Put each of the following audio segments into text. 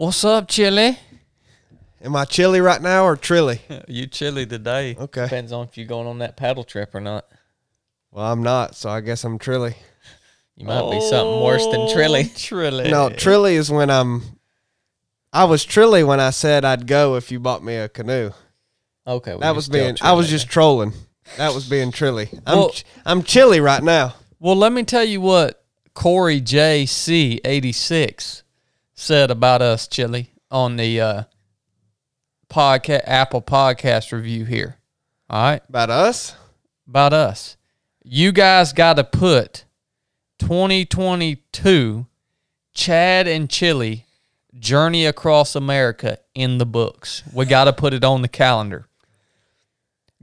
What's up, Chili? Am I chilly right now or trilly? You chilly today. Okay. Depends on if you're going on that paddle trip or not. Well, I'm not, so I guess I'm trilly. You might be something worse than oh, Trilly. Trilly. No, trilly is when I'm. I was trilly when I said I'd go if you bought me a canoe. Okay. well, That was being. I was just trolling. That was being trilly. I'm. Well- ch- I'm chilly right now. Well, let me tell you what Corey JC86 said about us, Chili, on the uh, podcast Apple podcast review here. All right. About us. About us. You guys got to put 2022 Chad and Chili Journey Across America in the books. We got to put it on the calendar.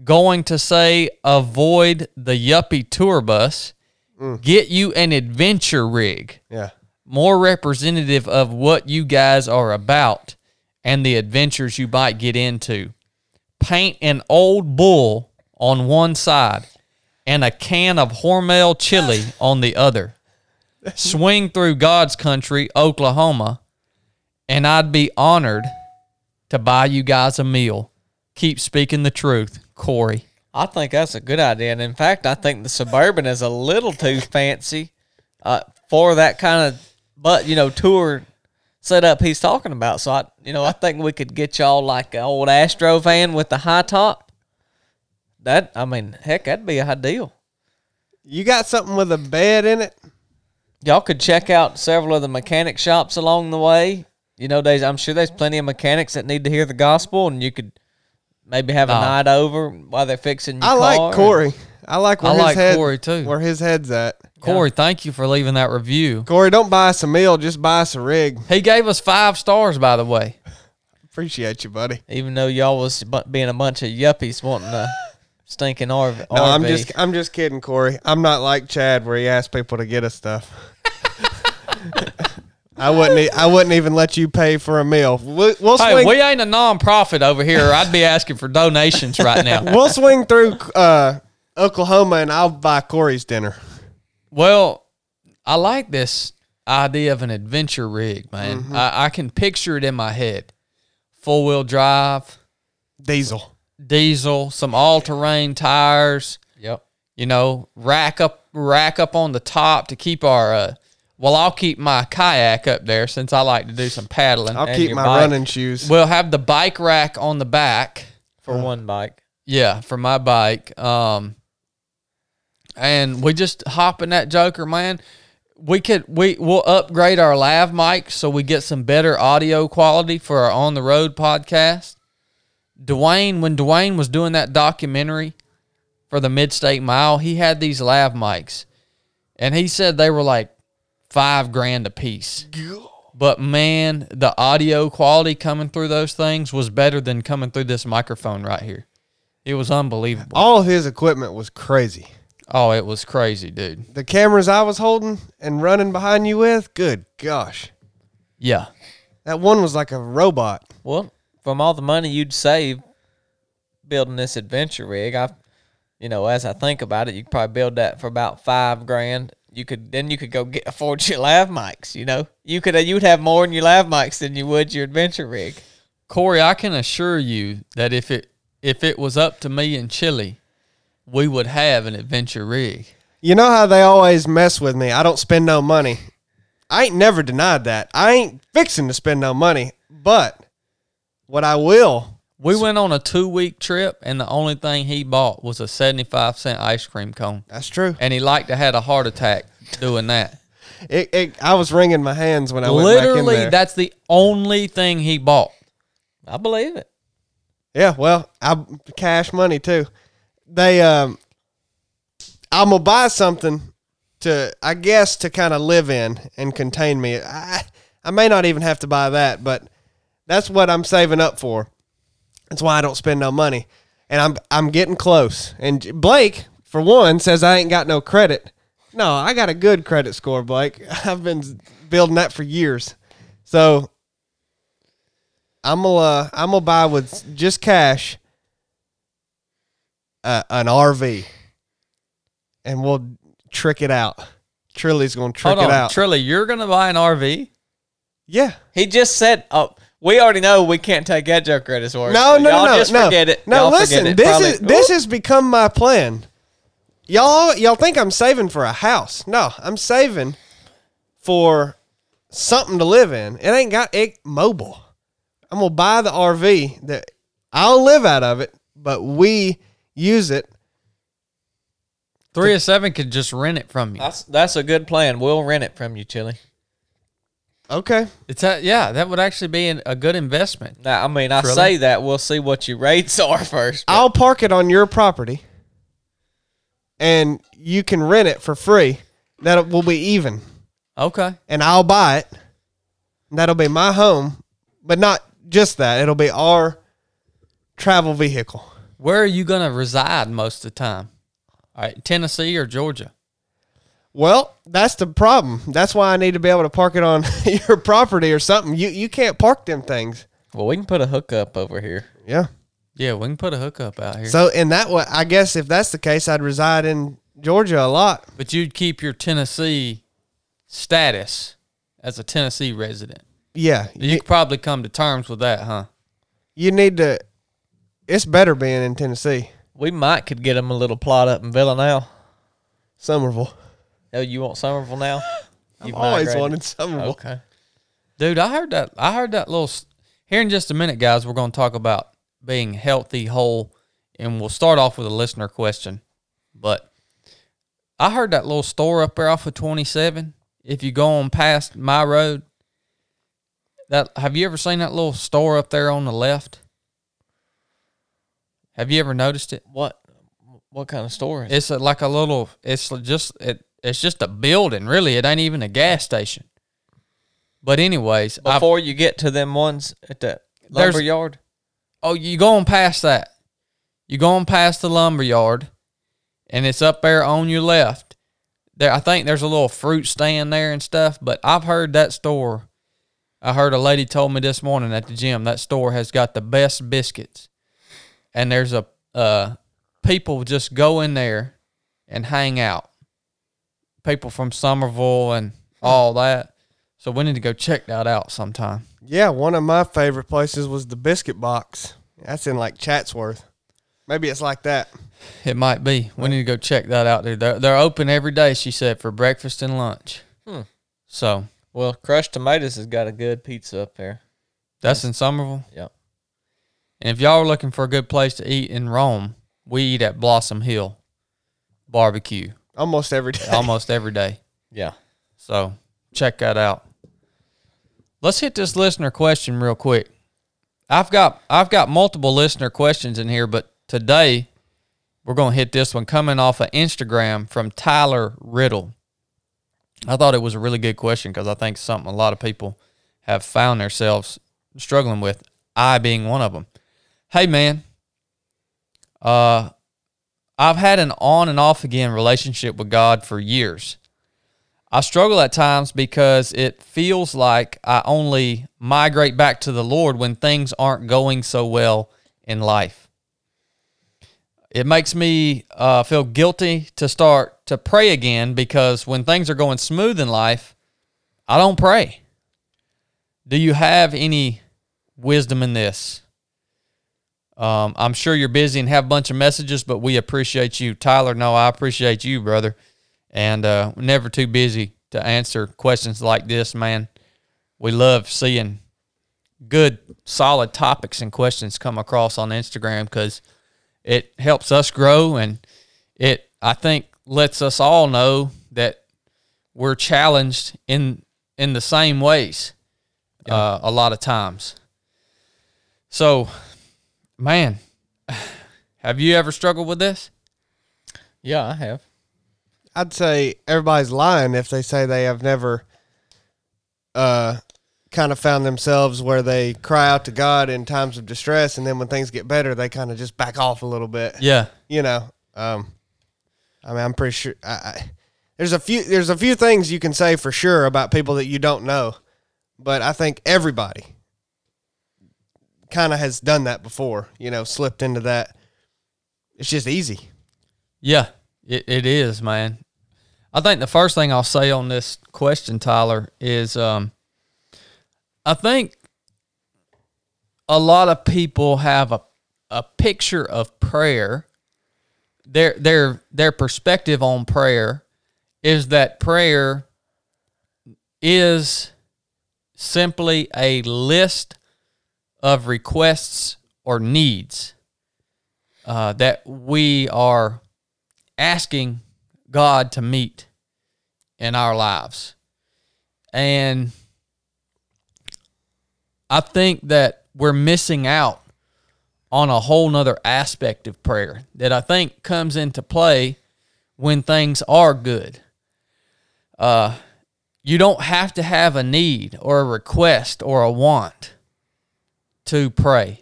Going to say avoid the yuppie tour bus. Get you an adventure rig Yeah. More representative of what you guys are about and the adventures you might get into. Paint an old bull on one side and a can of Hormel chili on the other. Swing through God's country, Oklahoma, and I'd be honored to buy you guys a meal. Keep speaking the truth, Corey. I think that's a good idea, and in fact, I think the suburban is a little too fancy uh, for that kind of, but you know, tour setup he's talking about. So I, you know, I think we could get y'all like an old Astro van with the high top. That I mean, heck, that'd be a deal. You got something with a bed in it? Y'all could check out several of the mechanic shops along the way. You know, there's I'm sure there's plenty of mechanics that need to hear the gospel, and you could maybe have a Oh. night over while they're fixing. Your I car like and- Corey. I like where I his like head, Corey, too. Where his head's at. Corey, thank you for leaving that review. Corey, don't buy us a meal. Just buy us a rig. He gave us five stars, by the way. Appreciate you, buddy. even though y'all was bu- being a bunch of yuppies wanting a stinking RV. No, I'm just. I'm just kidding, Corey. I'm not like Chad, where he asks people to get us stuff. I wouldn't. e- I wouldn't even let you pay for a meal. We'll, we'll Hey, swing. we ain't a non-profit over here. I'd be asking for donations right now. we'll swing through uh, Oklahoma, and I'll buy Corey's dinner. Well, I like this idea of an adventure rig, man. I, I can picture it in my head. Full wheel drive, Diesel. diesel, some all terrain tires. Yep. You know, rack up, rack up on the top to keep our. Uh, well, I'll keep my kayak up there since I like to do some paddling. I'll And keep my bike. running shoes. We'll have the bike rack on the back. for one bike. Yeah, for my bike. Um, and we just hop in that Joker, man. We could we we'll upgrade our lav mic so we get some better audio quality for our on the road podcast. Dwayne, when Dwayne was doing that documentary for the Mid State Mile, he had these lav mics, and he said they were like five grand a piece. But man, the audio quality coming through those things was better than coming through this microphone right here. It was unbelievable. All of his equipment was crazy. Oh, it was crazy, dude. The cameras I was holding and running behind you with, good gosh, Yeah. that one was like a robot. Well, from all the money you'd save building this adventure rig, I, you know, as I think about it, you could probably build that for about five grand. You could then you could go get afford your lav mics. You know, you could you'd have more in your lav mics than you would your adventure rig. Corey, I can assure you that if it if it was up to me and Chili, we would have an adventure rig. You know how they always mess with me. I don't spend no money. I ain't never denied that. I ain't fixing to spend no money. But what I will, We went on a two week trip and the only thing he bought was a seventy five cent ice cream cone. that's true. And he liked to had a heart attack doing that. It, it, I was wringing my hands when I went back in Literally, that's the only thing he bought. I believe it. Yeah, well, I cash money too. They um I'm gonna buy something to I guess to kind of live in and contain me. I I may not even have to buy that, but that's what I'm saving up for. That's why I don't spend no money. And I'm I'm getting close. And Blake, for one, says I ain't got no credit. No, I got a good credit score, Blake. I've been building that for years. So I'm gonna uh, I'm gonna buy with just cash uh, an RV, and we'll trick it out. Trilly's gonna trick Hold it on, out. Trilly, you're gonna buy an RV? Yeah. He just said, "Oh, we already know we can't take that joker at his word." No, so no, no, just no. forget it. No, Y'all listen. it. This Probably- is this has become my plan. Y'all, y'all think I'm saving for a house? No, I'm saving for something to live in. It ain't got it mobile. I'm gonna buy the RV that I'll live out of it, but we use it. Three of seven could just rent it from you. That's that's a good plan. We'll rent it from you, Chili. Okay. It's a, yeah, that would actually be an, a good investment. Now, I mean, I Really? say that we'll see what your rates are first. but- I'll park it on your property, and you can rent it for free. That will be even. Okay. and I'll buy it. That'll be my home, but not just that. It'll be our travel vehicle. Where are you gonna reside most of the time? All right, Tennessee or Georgia? Well, that's the problem. That's why I need to be able to park it on your property or something. You you can't park them things. well, we can put a hookup over here. Yeah. Yeah, we can put a hookup out here. So in that way, I guess if that's the case, I'd reside in Georgia a lot. but you'd keep your Tennessee status as a Tennessee resident. Yeah. You You, could probably come to terms with that, huh? you need to. It's better being in Tennessee, We might could get him a little plot up in Villanelle. Summerville. Oh, you want Summerville now? I've You've always migrated. wanted Summerville. Okay. Dude, I heard that. I heard that little. s- Here in just a minute, guys, we're going to talk about being healthy, whole, and we'll start off with a listener question. But I heard that little store up there off of 27. If you go on past my road, that have you ever seen that little store up there on the left? Have you ever noticed it? What? What kind of store is it? It's a, like a little. It's just it. It's just a building, really. It ain't even a gas station. But anyways, I've, Before you get to them ones at the lumber yard. Oh, you going past that. You going past the lumber yard, and it's up there on your left. There, I think there's a little fruit stand there and stuff. But I've heard that store. I heard a lady told me this morning at the gym that store has got the best biscuits, and there's a uh, people just go in there and hang out. People from Summerville and all that. So we need to go check that out sometime. Yeah, one of my favorite places was the Biscuit Box. That's in like Chatsworth. Maybe it's like that. It might be. We need to go check that out, dude. They're, they're open every day, she said, for breakfast and lunch. Hmm. So Well, Crushed Tomatoes has got a good pizza up there. that's in Summerville. Yep. And if y'all are looking for a good place to eat in Rome, we eat at Blossom Hill Barbecue Almost every day. almost every day. Yeah. So check that out. Let's hit this listener question real quick. I've got I've got multiple listener questions in here, but today we're gonna hit this one coming off of Instagram from Tyler Riddle. I thought it was a really good question because I think something a lot of people have found themselves struggling with. I being one of them. Hey man, uh, I've had an on and off again relationship with God for years. I struggle at times because it feels like I only migrate back to the Lord when things aren't going so well in life. It makes me uh, feel guilty to start to pray again because when things are going smooth in life, I don't pray. Do you have any wisdom in this? Um, I'm sure you're busy and have a bunch of messages, but we appreciate you. Tyler, no, I appreciate you, brother and uh, never too busy to answer questions like this, man. We love seeing good, solid topics and questions come across on Instagram because it helps us grow and it, I think, lets us all know that we're challenged in in the same ways uh, a lot of times. So, man, have you ever struggled with this? Yeah, I have. I'd say everybody's lying if they say they have never uh kind of found themselves where they cry out to God in times of distress and then when things get better they kind of just back off a little bit. Yeah. You know. Um I mean I'm pretty sure I, I there's a few there's a few things you can say for sure about people that you don't know. But I think everybody kind of has done that before, you know, slipped into that. It's just easy. Yeah, it, it is, man. I think the first thing I'll say on this question, Tyler, is um, I think a lot of people have a a picture of prayer. Their their their perspective on prayer is that prayer is simply a list of requests or needs uh, that we are asking God to meet in our lives. And I think that we're missing out on a whole nother aspect of prayer that I think comes into play when things are good. Uh, you don't have to have a need or a request or a want to pray.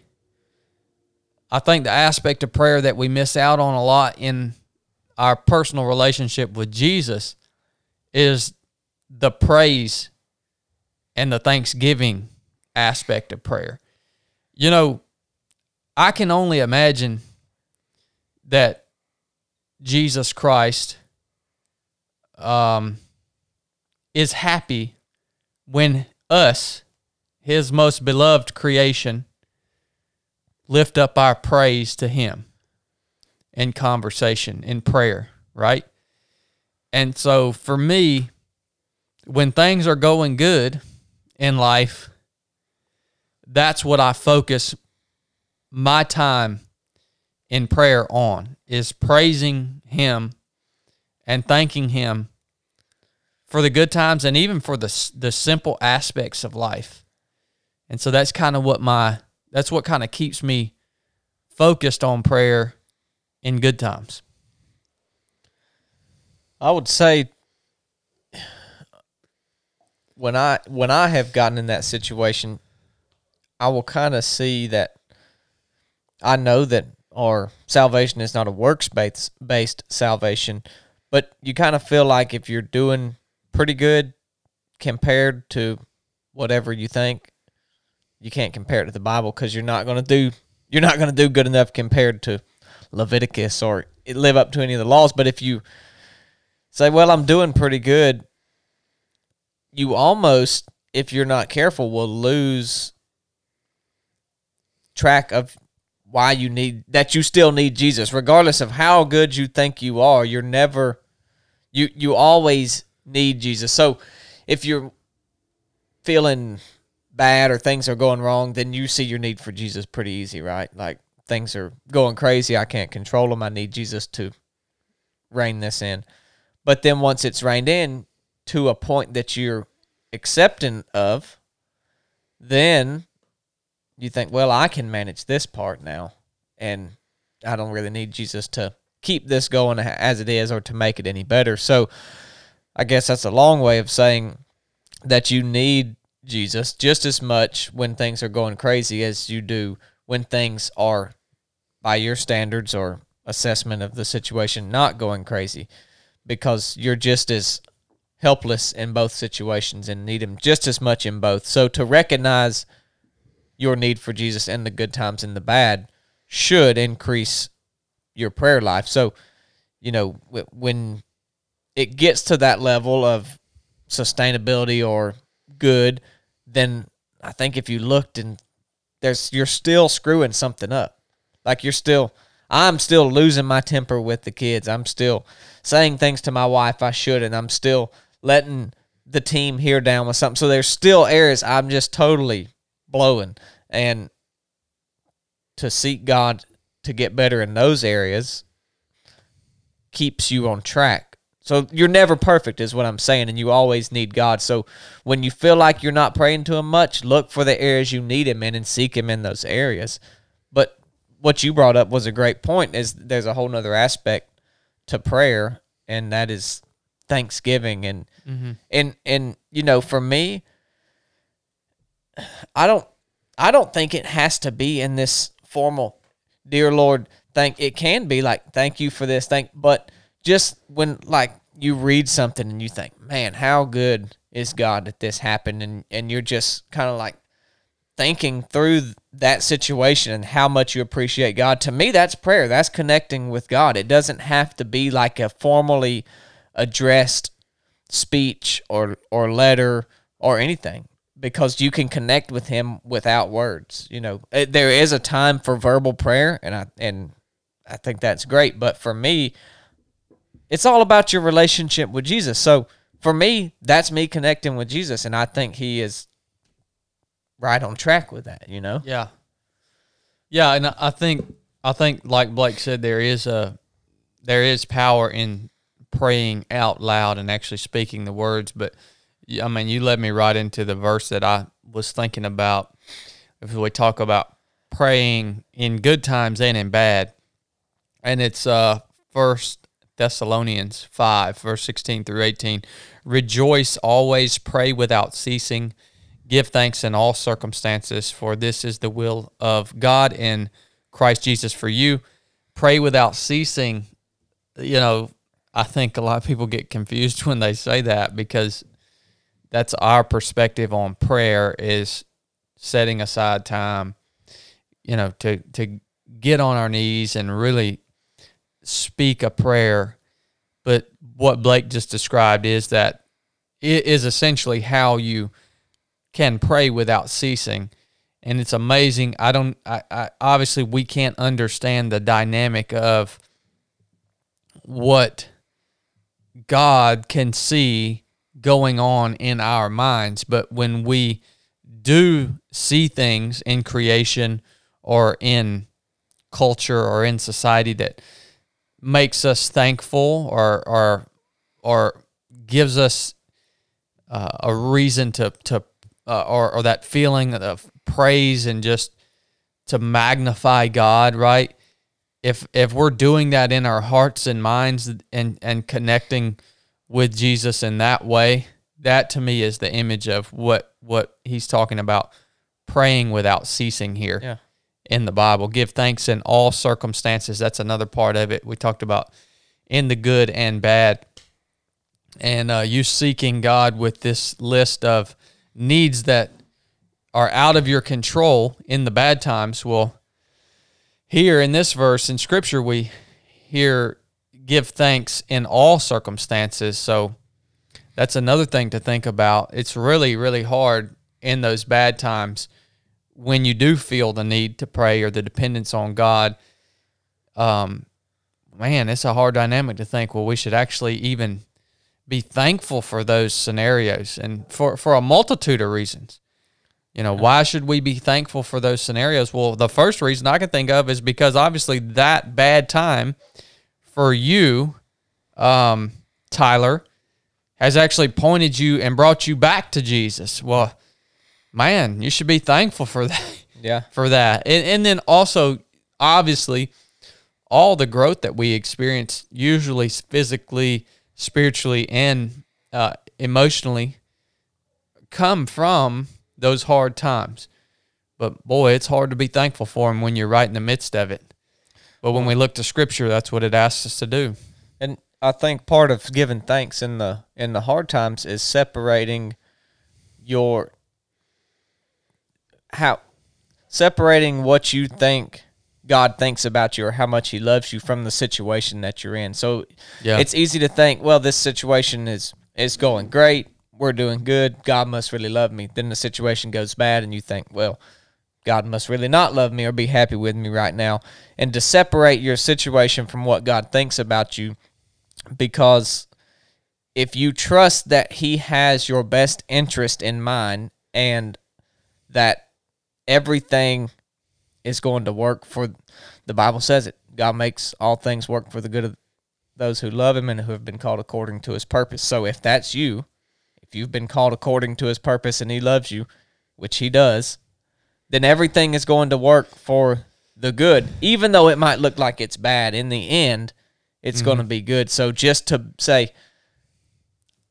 I think the aspect of prayer that we miss out on a lot in our personal relationship with Jesus is the praise and the thanksgiving aspect of prayer. You know, I can only imagine that Jesus Christ um, is happy when us, his most beloved creation, lift up our praise to him in conversation, in prayer, right? And so for me, when things are going good in life, that's what I focus my time in prayer on is praising him and thanking him for the good times and even for the the simple aspects of life. And so that's kind of what my that's what kind of keeps me focused on prayer in good times. I would say when I when I have gotten in that situation, I will kind of see that I know that our salvation is not a works based based salvation, but you kind of feel like if you're doing pretty good compared to whatever you think, you can't compare it to the Bible because you're not going to do you're not going to do good enough compared to Leviticus or live up to any of the laws. But if you say, "Well, I'm doing pretty good," you almost, if you're not careful, will lose track of why you need that you still need Jesus regardless of how good you think you are you're never you you always need Jesus so if you're feeling bad or things are going wrong then you see your need for Jesus pretty easy right? Like things are going crazy. I can't control them I need Jesus to rein this in. But then once it's reined in to a point that you're accepting of then you think, well, I can manage this part now, and I don't really need Jesus to keep this going as it is or to make it any better. So I guess that's a long way of saying that you need Jesus just as much when things are going crazy as you do when things are, by your standards or assessment of the situation, not going crazy because you're just as helpless in both situations and need Him just as much in both. So to recognize your need for Jesus in the good times and the bad should increase your prayer life. So, you know, when it gets to that level of sustainability or good, then I think if you looked and there's you're still screwing something up. Like you're still I'm still losing my temper with the kids. I'm still saying things to my wife I should and I'm still letting the team here down with something. So there's still areas I'm just totally blowing. And to seek God to get better in those areas keeps you on track. So you're never perfect, is what I'm saying, and you always need God. So when you feel like you're not praying to Him much, look for the areas you need Him in and seek Him in those areas. But what you brought up was a great point. Is there's a whole nother aspect to prayer, and that is thanksgiving and mm-hmm. and and you know for me, I don't I don't think it has to be in this formal, dear Lord, thank it can be like thank you for this, thank but just when like you read something and you think, man, how good is God that this happened and and you're just kind of like thinking through that situation and how much you appreciate God. To me, that's prayer. That's connecting with God. It doesn't have to be like a formally addressed speech or or letter or anything because you can connect with him without words. You know, It- there is a time for verbal prayer, and I and I think that's great. But for me, it's all about your relationship with Jesus. So for me, that's me connecting with Jesus, and I think he is right on track with that. You know, Yeah. Yeah, and I think I think like Blake said, there is a there is power in praying out loud and actually speaking the words. But I mean, you led me right into the verse that I was thinking about. If we talk about praying in good times and in bad, and it's uh First Thessalonians five, verse sixteen through eighteen. Rejoice always, pray without ceasing. Give thanks in all circumstances, for this is the will of God in Christ Jesus for you. Pray without ceasing. You know, I think a lot of people get confused when they say that because that's our perspective on prayer is setting aside time, you know, to to get on our knees and really speak a prayer. But what Blake just described is that it is essentially how you can pray without ceasing and it's amazing i don't I, I obviously we can't understand the dynamic of what god can see going on in our minds but when we do see things in creation or in culture or in society that makes us thankful or or or gives us uh, a reason to to uh, or or that feeling of praise and just to magnify God, right? If if we're doing that in our hearts and minds and and connecting with Jesus in that way, that to me is the image of what what he's talking about praying without ceasing here Yeah. In the Bible. Give thanks in all circumstances. That's another part of it. We talked about in the good and bad. And uh, you seeking God with this list of needs that are out of your control in the bad times. Well, here in this verse in Scripture, we hear give thanks in all circumstances. So that's another thing to think about. It's really, really hard in those bad times when you do feel the need to pray or the dependence on God. Um, man, it's a hard dynamic to think. Well, we should actually even be thankful for those scenarios and for, for a multitude of reasons. You know, why should we be thankful for those scenarios? Well, the first reason I can think of is because obviously that bad time for you, um, Tyler, has actually pointed you and brought you back to Jesus. Well, man, you should be thankful for that yeah, for that. And, and then also, obviously, all the growth that we experience, usually physically, spiritually, and uh, emotionally, come from those hard times. But boy, it's hard to be thankful for them when you're right in the midst of it. But when we look to Scripture, that's what it asks us to do. and I think part of giving thanks in the in the hard times is separating your how separating what you think God thinks about you or how much He loves you from the situation that you're in. So Yeah. it's easy to think, well, this situation is is going great, we're doing good, God must really love me. Then the situation goes bad, and you think, well, God must really not love me or be happy with me right now. And to separate your situation from what God thinks about you, because if you trust that He has your best interest in mind and that everything is going to work for the Bible says it. God makes all things work for the good of those who love him and who have been called according to his purpose. So if that's you, if you've been called according to his purpose and he loves you, which he does, then everything is going to work for the good. Even though it might look like it's bad, in the end, it's going to mm-hmm. be good. So just to say,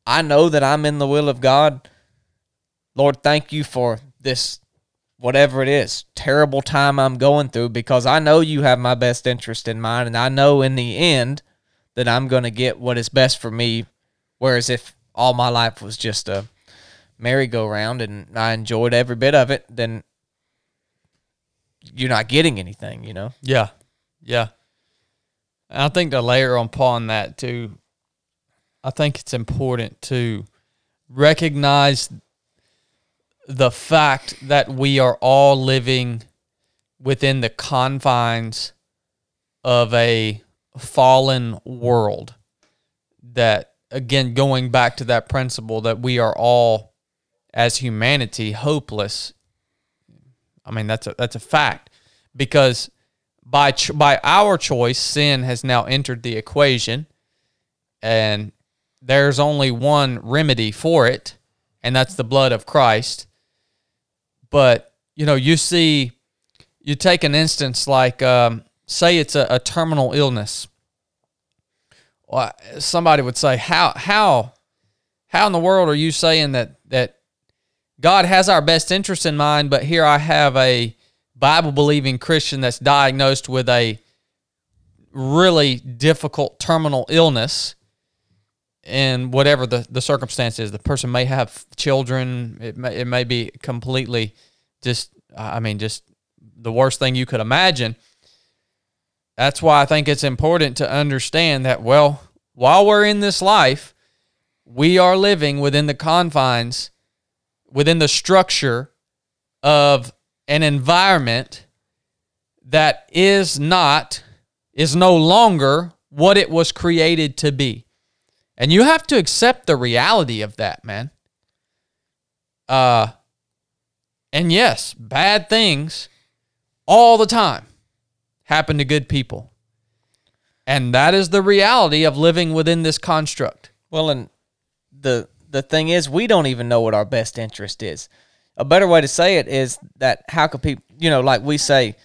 I know that I'm in the will of God. Lord, thank you for this whatever it is, terrible time I'm going through because I know you have my best interest in mind and I know in the end that I'm going to get what is best for me whereas if all my life was just a merry-go-round and I enjoyed every bit of it, then you're not getting anything, you know. Yeah, yeah. And I think to layer on upon that too, I think it's important to recognize the fact that we are all living within the confines of a fallen world that again going back to that principle that we are all as humanity hopeless i mean that's a that's a fact. Because by by our choice sin has now entered the equation and there's only one remedy for it and that's the blood of Christ but you know you see you take an instance like um, say it's a, a terminal illness. Well, somebody would say how how how in the world are you saying that that God has our best interest in mind but here I have a Bible believing Christian that's diagnosed with a really difficult terminal illness and whatever the, the circumstance is, the person may have children. It may, it may be completely just, I mean, just the worst thing you could imagine. That's why I think it's important to understand that, well, while we're in this life, we are living within the confines, within the structure of an environment that is not, is no longer what it was created to be. And you have to accept the reality of that, man. Uh and yes, bad things all the time happen to good people. And that is the reality of living within this construct. Well, and the the thing is, we don't even know what our best interest is. A better way to say it is that how could people, you know, like we say,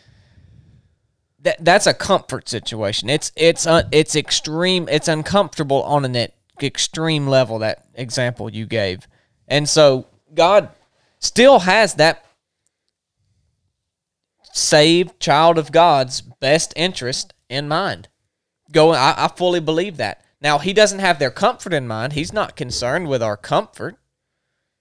that that's a comfort situation. It's it's uh, it's extreme. It's uncomfortable on an extreme level. That example you gave, and so God still has that saved child of God's best interest in mind. Going, I, I fully believe that. Now He doesn't have their comfort in mind. He's not concerned with our comfort,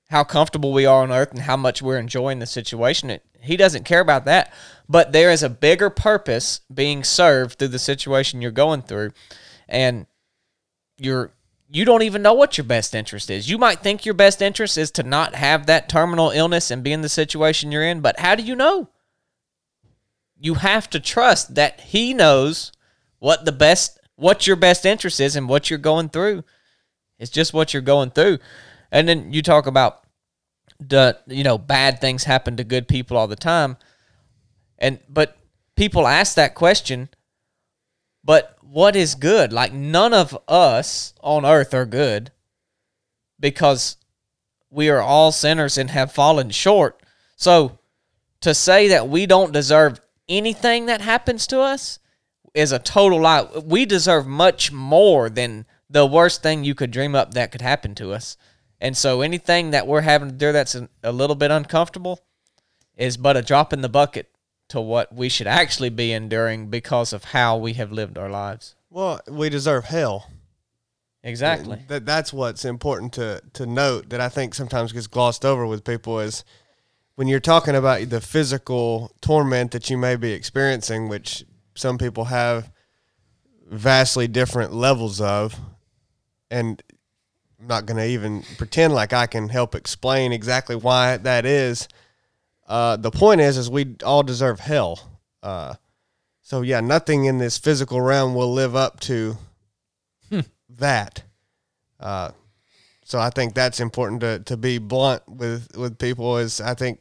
how comfortable we are on earth, and how much we're enjoying the situation. It, he doesn't care about that. But there is a bigger purpose being served through the situation you're going through, and you're you don't even know what your best interest is. You might think your best interest is to not have that terminal illness and be in the situation you're in, but how do you know? You have to trust that he knows what the best what your best interest is and what you're going through. It's just what you're going through. And then you talk about the you know bad things happen to good people all the time. And but people ask that question, but what is good? Like none of us on earth are good because we are all sinners and have fallen short. So to say that we don't deserve anything that happens to us is a total lie. We deserve much more than the worst thing you could dream up that could happen to us. And so anything that we're having to do that's a, little bit uncomfortable is but a drop in the bucket to what we should actually be enduring because of how we have lived our lives. Well, we deserve hell. Exactly. That that's what's important to to note that I think sometimes gets glossed over with people is when you're talking about the physical torment that you may be experiencing, which some people have vastly different levels of, and I'm not going to even pretend like I can help explain exactly why that is. Uh, the point is, is we all deserve hell. Uh, so yeah, nothing in this physical realm will live up to that. Uh, so I think that's important to, to be blunt with, with people is I think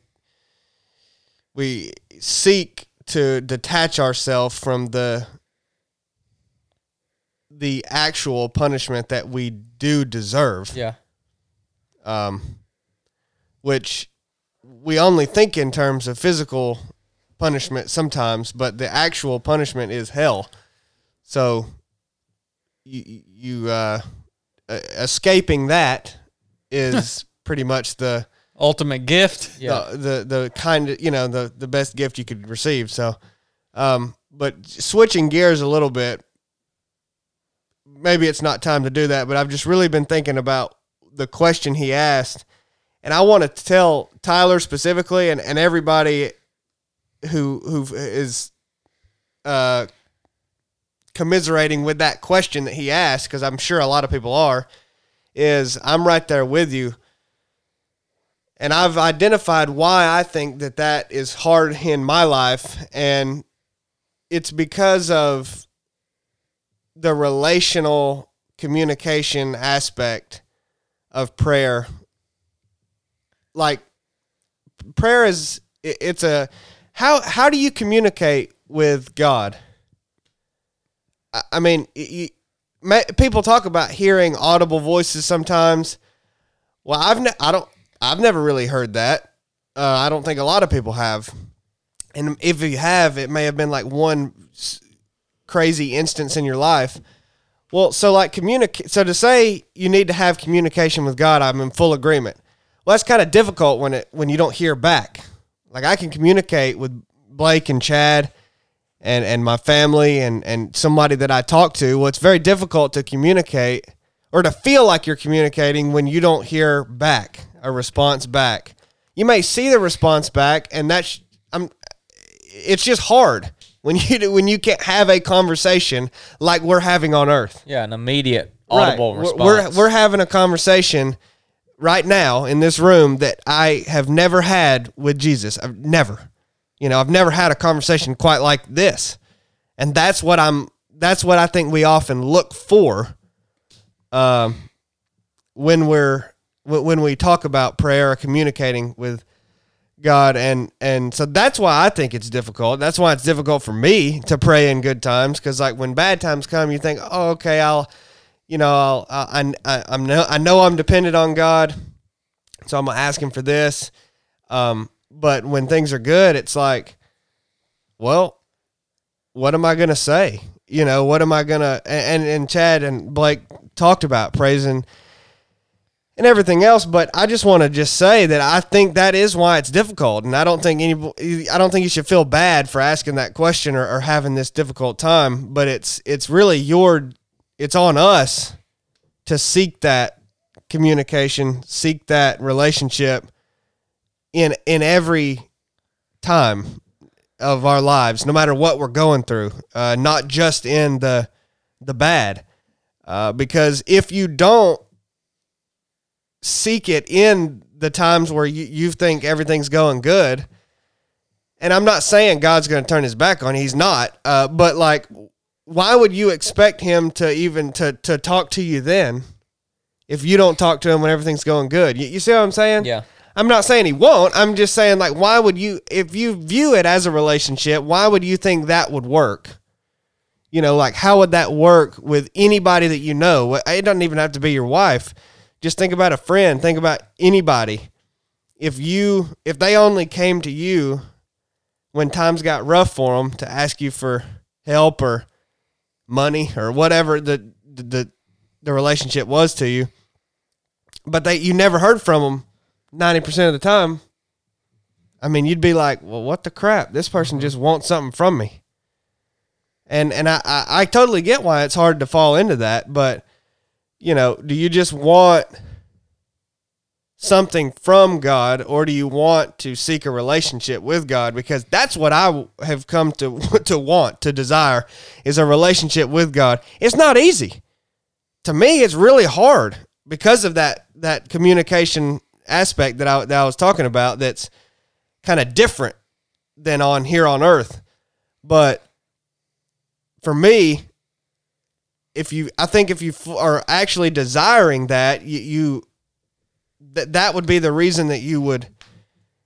we seek to detach ourselves from the the actual punishment that we do deserve. Yeah. Um, which we only think in terms of physical punishment sometimes, but the actual punishment is hell. So you you uh, escaping that is pretty much the Ultimate gift. Yeah. the, the the kind of you know the the best gift you could receive. So, um, but switching gears a little bit, maybe it's not time to do that. But I've just really been thinking about the question he asked, and I want to tell Tyler specifically and and everybody who who is uh commiserating with that question that he asked because I'm sure a lot of people are is I'm right there with you and I've identified why I think that that is hard in my life, and it's because of the relational communication aspect of prayer. Like prayer is it's a how how do you communicate with God? I- mean, y- y- people talk about hearing audible voices sometimes. Well, I've ne- I don't I've never really heard that. Uh, I don't think a lot of people have. And if you have, it may have been like one crazy instance in your life. Well, so like communicate. So to say you need to have communication with God, I'm in full agreement. Well, that's kind of difficult when it when you don't hear back. Like I can communicate with Blake and Chad and and my family and and somebody that I talk to. Well, it's very difficult to communicate or to feel like you're communicating when you don't hear back a response back. You may see the response back, and that's I'm. It's just hard when you when you can't have a conversation like we're having on Earth. Yeah, an immediate Right. audible We're- response. We're we're having a conversation right now in this room that I have never had with Jesus. I've never. You know, I've never had a conversation quite like this. And that's what I'm that's what I think we often look for um when we're when we talk about prayer or communicating with God and and so that's why I think it's difficult. That's why it's difficult for me to pray in good times because like when bad times come, you think, oh, okay, I'll, you know, I'll, I, I, I'm no, I know I'm dependent on God, so I'm gonna ask Him for this. Um, but when things are good, it's like, well, what am I gonna say? You know, what am I gonna? And and Chad and Blake talked about praising and everything else. But I just want to just say that I think that is why it's difficult, and I don't think any, I don't think you should feel bad for asking that question or, or having this difficult time. But it's it's really your, it's on us to seek that communication, seek that relationship in in every time of our lives, no matter what we're going through, uh, not just in the the bad. Uh, because if you don't seek it in the times where you, you think everything's going good. And I'm not saying God's going to turn his back on you. He's not. Uh, but like, why would you expect him to even to, to talk to you then if you don't talk to him when everything's going good? You, you see what I'm saying? Yeah. I'm not saying he won't. I'm just saying like, why would you, if you view it as a relationship, why would you think that would work? You know, like how would that work with anybody that you know? It doesn't even have to be your wife just think about a friend think about anybody if you if they only came to you when times got rough for them to ask you for help or money or whatever the the the relationship was to you. But they you never heard from them 90% of the time. I mean you'd be like well what the crap? This person mm-hmm. just wants something from me. And and i i, I totally get why it's hard to fall into that but you know, do you just want something from God or do you want to seek a relationship with God because that's what I have come to to want to desire is a relationship with God. It's not easy. To me it's really hard because of that that communication aspect that I that I was talking about that's kind of different than on here on earth. But for me, if you i think if you are actually desiring that you, you that that would be the reason that you would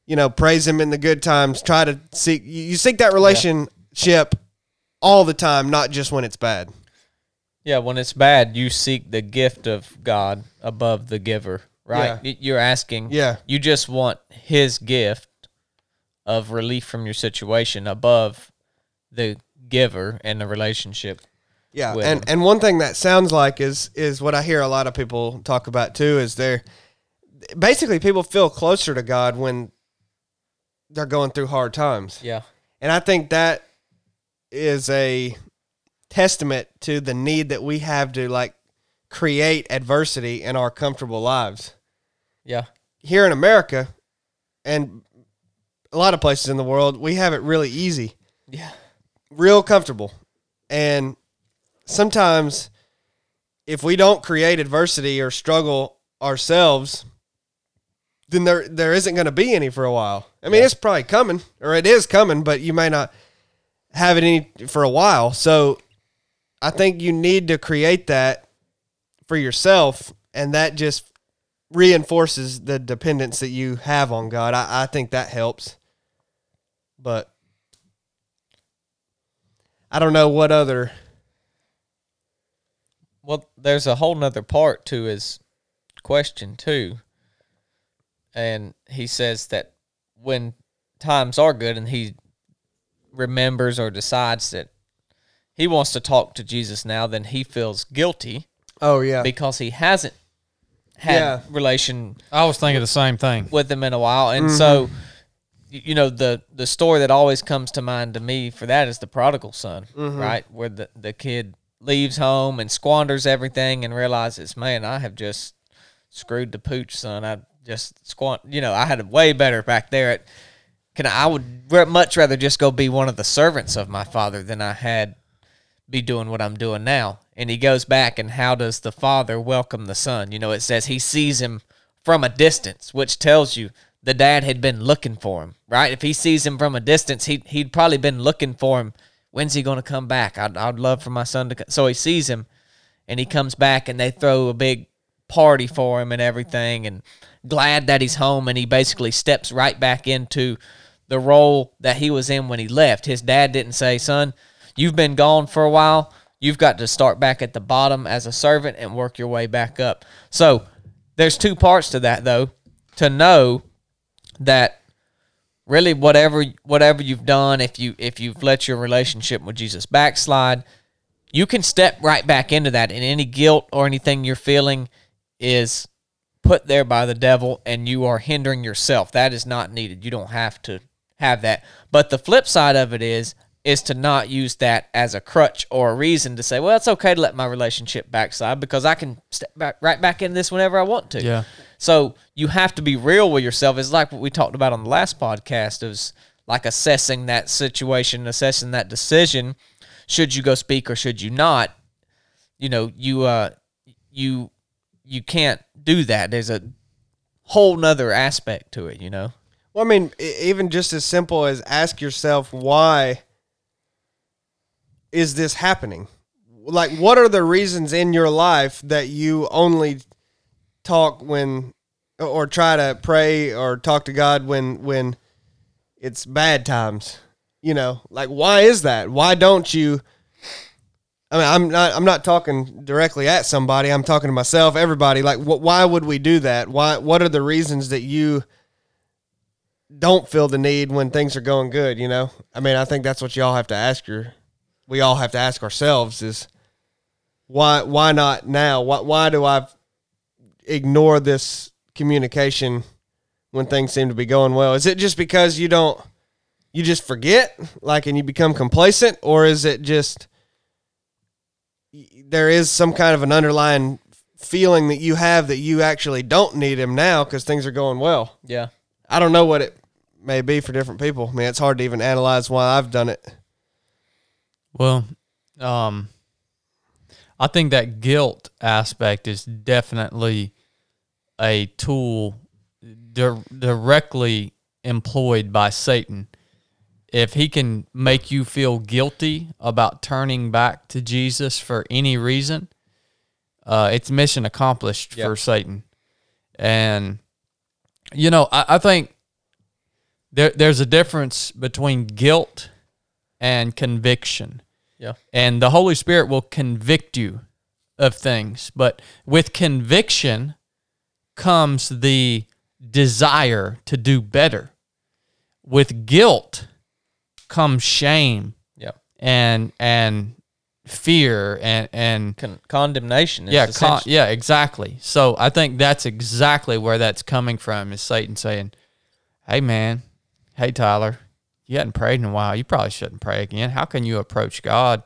you know praise him in the good times try to seek you seek that relationship all the time not just when it's bad Yeah, when it's bad, you seek the gift of God above the giver, right? Y- You're asking, Yeah. you just want His gift of relief from your situation above the giver and the relationship. yeah and him. and one thing that sounds like is is what i hear a lot of people talk about too is they're basically people feel closer to god when they're going through hard times. Yeah, And I think that is a testament to the need that we have to like create adversity in our comfortable lives. yeah, Here in America and a lot of places in the world, we have it really easy, yeah, real comfortable. And sometimes if we don't create adversity or struggle ourselves, then there there isn't going to be any for a while. I mean, it's probably coming, or it is coming, but you may not have it any for a while. So I think you need to create that for yourself, and that just reinforces the dependence that you have on God. I, I think that helps. But I don't know what other Well, there's a whole nother part to his question too. And he says that when times are good and he remembers or decides that he wants to talk to Jesus now, then he feels guilty Oh yeah. because he hasn't had Yeah. relation I was thinking the same thing. with them in a while, and so mm-hmm. you know the the story that always comes to mind to me for that is the prodigal son, mm-hmm. right? Where the the kid leaves home and squanders everything and realizes, man, I have just screwed the pooch, son. I just squan, you know, I had it way better back there. At can I, I would much rather just go be one of the servants of my father than I had be doing what I'm doing now. And he goes back, and how does the father welcome the son? You know, it says he sees him from a distance, which tells you the dad had been looking for him, right? If he sees him from a distance, he he'd probably been looking for him. When's he going to come back? I'd, I'd love for my son to come. So he sees him, and he comes back, and they throw a big party for him and everything, and glad that he's home. And he basically steps right back into the role that he was in when he left. His dad didn't say, "Son, you've been gone for a while. You've got to start back at the bottom as a servant and work your way back up." So there's two parts to that though. To know that really whatever whatever you've done, if you if you've let your relationship with Jesus backslide, you can step right back into that and any guilt or anything you're feeling is put there by the devil and you are hindering yourself. That is not needed. You don't have to have that. But the flip side of it is is to not use that as a crutch or a reason to say, well, it's okay to let my relationship backslide because I can step back right back in this whenever I want to. Yeah. So you have to be real with yourself. It's like what we talked about on the last podcast is like assessing that situation, assessing that decision. Should you go speak or should you not? You know, you uh you you can't do that. There's a whole nother aspect to it, you know? Well, I mean, even just as simple as ask yourself why is this happening? Like, what are the reasons in your life that you only talk when, or try to pray or talk to God when when it's bad times? You know, like why is that? Why don't you? I mean, I'm not. I'm not talking directly at somebody. I'm talking to myself. Everybody. Like, wh- why would we do that? Why? What are the reasons that you? don't feel the need when things are going good, you know? I mean, I think that's what y'all have to ask your we all have to ask ourselves is why why not now? Why why do I ignore this communication when things seem to be going well? Is it just because you don't you just forget like and you become complacent or is it just there is some kind of an underlying feeling that you have that you actually don't need him now cuz things are going well? Yeah. I don't know what it may be for different people. I mean, it's hard to even analyze why I've done it. Well, um, I think that guilt aspect is definitely a tool di- directly employed by Satan. If he can make you feel guilty about turning back to Jesus for any reason, uh, it's mission accomplished Yep. for Satan. And you know, I, I think there there's a difference between guilt and conviction. Yeah. And the Holy Spirit will convict you of things. But with conviction comes the desire to do better. With guilt comes shame Yeah. and and fear and and Con- condemnation is yeah, con- yeah, exactly. So I think that's exactly where that's coming from is Satan saying, "Hey, man, hey Tyler, you hadn't prayed in a while. You probably shouldn't pray again. How can you approach God?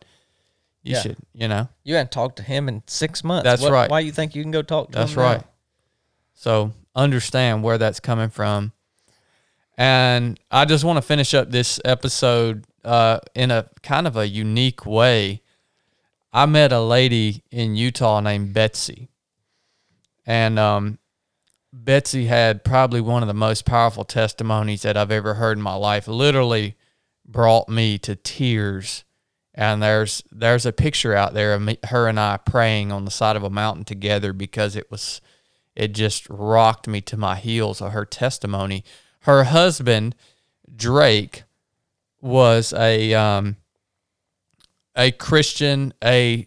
You Yeah. should, you know." You hadn't talked to him in six months. That's What- right. Why you think you can go talk to That's him now? right. So understand where that's coming from. And I just want to finish up this episode uh, in a kind of a unique way. I met a lady in Utah named Betsy. And um, Betsy had probably one of the most powerful testimonies that I've ever heard in my life. Literally brought me to tears. And there's there's a picture out there of me, her and I praying on the side of a mountain together because it was it just rocked me to my heels of her testimony. Her husband Drake was a um, a Christian, a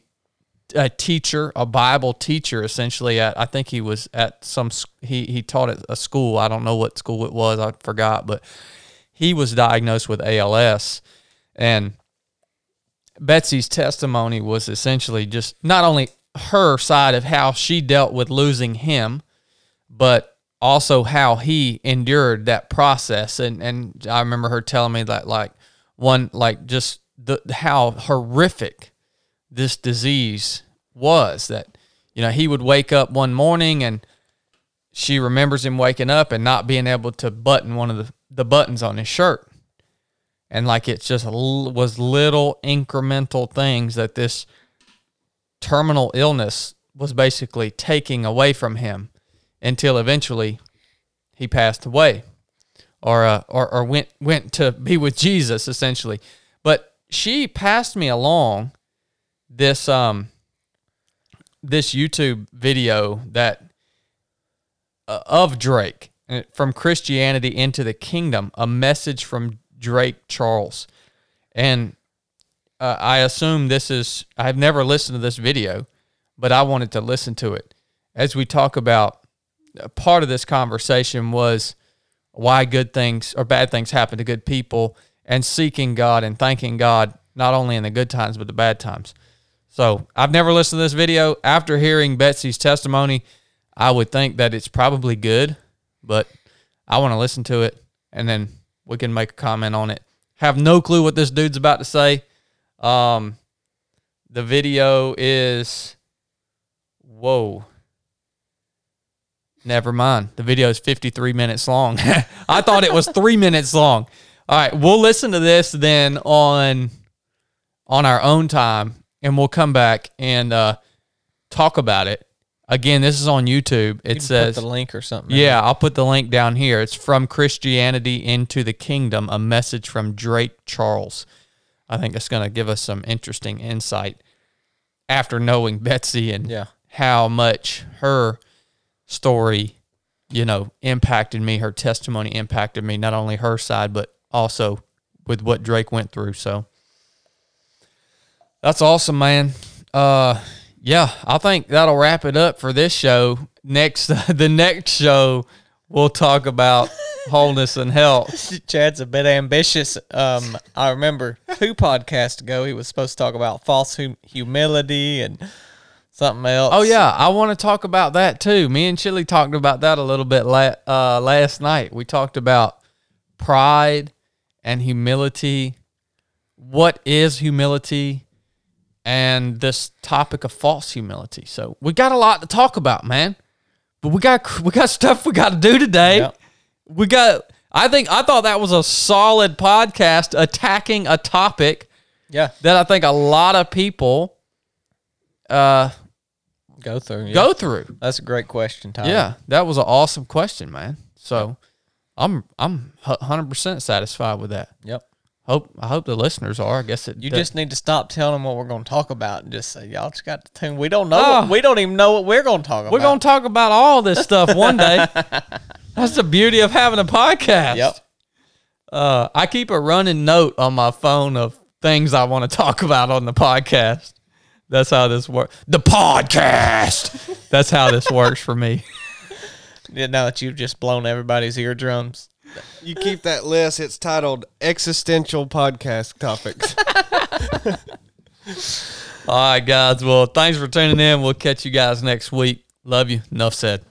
a teacher, a Bible teacher, essentially. At I think he was at some he he taught at a school. I don't know what school it was. I forgot, but he was diagnosed with ALS, and Betsy's testimony was essentially just not only her side of how she dealt with losing him, but also how he endured that process. And and I remember her telling me that like one like just the how horrific this disease was that you know he would wake up one morning and she remembers him waking up and not being able to button one of the, the buttons on his shirt and like it's just was little incremental things that this terminal illness was basically taking away from him until eventually he passed away or uh, or, or went went to be with Jesus essentially. But she passed me along this um this YouTube video that uh, of Drake uh, from Christianity into the kingdom a message from Drake Charles. And uh, I assume this is I've never listened to this video but I wanted to listen to it. As we talk about part of this conversation was why good things or bad things happen to good people and seeking God and thanking God not only in the good times but the bad times. So I've never listened to this video. After hearing Betsy's testimony, I would think that it's probably good, but I want to listen to it and then we can make a comment on it. Have no clue what this dude's about to say. Um, the video is whoa. Never mind. The video is 53 minutes long. I thought it was three minutes long. All right, we'll listen to this then on on our own time, and we'll come back and uh, talk about it. Again, this is on YouTube. It You says put the link or something. in yeah, I'll put the link down here. It's from Christianity into the Kingdom, a message from Drake Charles. I think it's going to give us some interesting insight after knowing Betsy and Yeah. how much her story, you know, impacted me. Her testimony impacted me, not only her side, but also with what Drake went through. So that's awesome, man. Uh, yeah, I think that'll wrap it up for this show. Next, the next show, we'll talk about wholeness and health. Chad's a bit ambitious. Um, I remember two podcasts ago he was supposed to talk about false hum- humility and something else. Oh yeah, I want to talk about that too. Me and Chili talked about that a little bit la- uh, last night. We talked about pride and humility. What is humility? And this topic of false humility. So we got a lot to talk about, man. But we got we got stuff we got to do today. Yep. We got. I think I thought that was a solid podcast attacking a topic Yeah, that I think a lot of people uh, go through. yeah. go through. That's a great question, Tom. Yeah, that was an awesome question, man. So I'm I'm hundred percent satisfied with that. Yep. Hope I hope the listeners are. I guess it. You that- just need to stop telling them what we're going to talk about and just say, y'all just got to tune. We don't know. Oh. what, we don't even know what we're going to talk about. we're gonna talk about all this stuff one day. That's the beauty of having a podcast. Yep. Uh, I keep a running note on my phone of things I want to talk about on the podcast. That's how this works. The podcast. That's how this works for me. Yeah, now that you've just blown everybody's eardrums. You keep that list. It's titled Existential Podcast Topics. All right, guys. Well, thanks for tuning in. We'll catch you guys next week. Love you. Enough said.